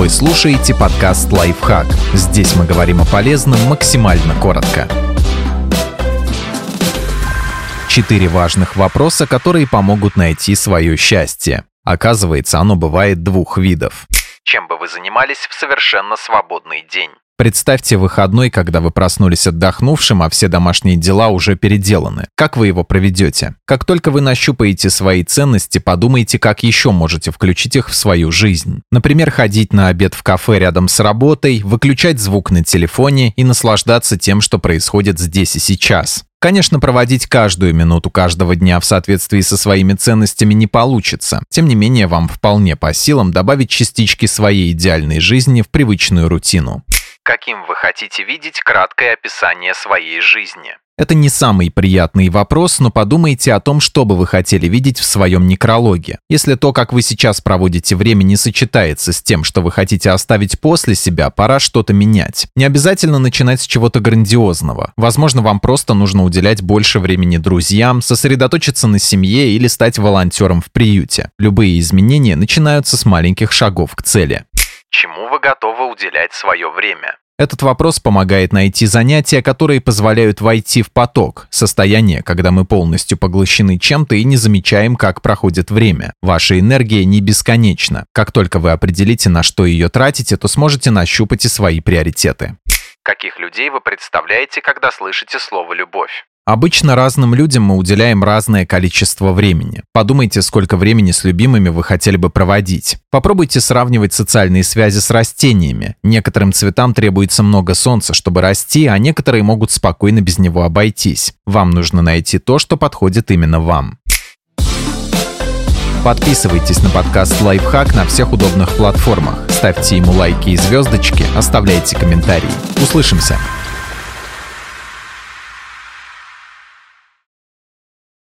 Вы слушаете подкаст «Лайфхак». Здесь мы говорим о полезном максимально коротко. Четыре важных вопроса, которые помогут найти свое счастье. Оказывается, оно бывает двух видов. Чем бы вы занимались в совершенно свободный день? Представьте выходной, когда вы проснулись отдохнувшим, а все домашние дела уже переделаны. Как вы его проведете? Как только вы нащупаете свои ценности, подумайте, как еще можете включить их в свою жизнь. Например, ходить на обед в кафе рядом с работой, выключать звук на телефоне и наслаждаться тем, что происходит здесь и сейчас. Конечно, проводить каждую минуту каждого дня в соответствии со своими ценностями не получится. Тем не менее, вам вполне по силам добавить частички своей идеальной жизни в привычную рутину. Каким вы хотите видеть краткое описание своей жизни? Это не самый приятный вопрос, но подумайте о том, что бы вы хотели видеть в своем некрологе. Если то, как вы сейчас проводите время, не сочетается с тем, что вы хотите оставить после себя, пора что-то менять. Не обязательно начинать с чего-то грандиозного. Возможно, вам просто нужно уделять больше времени друзьям, сосредоточиться на семье или стать волонтером в приюте. Любые изменения начинаются с маленьких шагов к цели. Чему вы готовы уделять свое время? Этот вопрос помогает найти занятия, которые позволяют войти в поток, состояние, когда мы полностью поглощены чем-то и не замечаем, как проходит время. Ваша энергия не бесконечна. Как только вы определите, на что ее тратите, то сможете нащупать и свои приоритеты. Каких людей вы представляете, когда слышите слово «любовь»? Обычно разным людям мы уделяем разное количество времени. Подумайте, сколько времени с любимыми вы хотели бы проводить. Попробуйте сравнивать социальные связи с растениями. Некоторым цветам требуется много солнца, чтобы расти, а некоторые могут спокойно без него обойтись. Вам нужно найти то, что подходит именно вам. Подписывайтесь на подкаст «Лайфхак» на всех удобных платформах. Ставьте ему лайки и звездочки, оставляйте комментарии. Услышимся!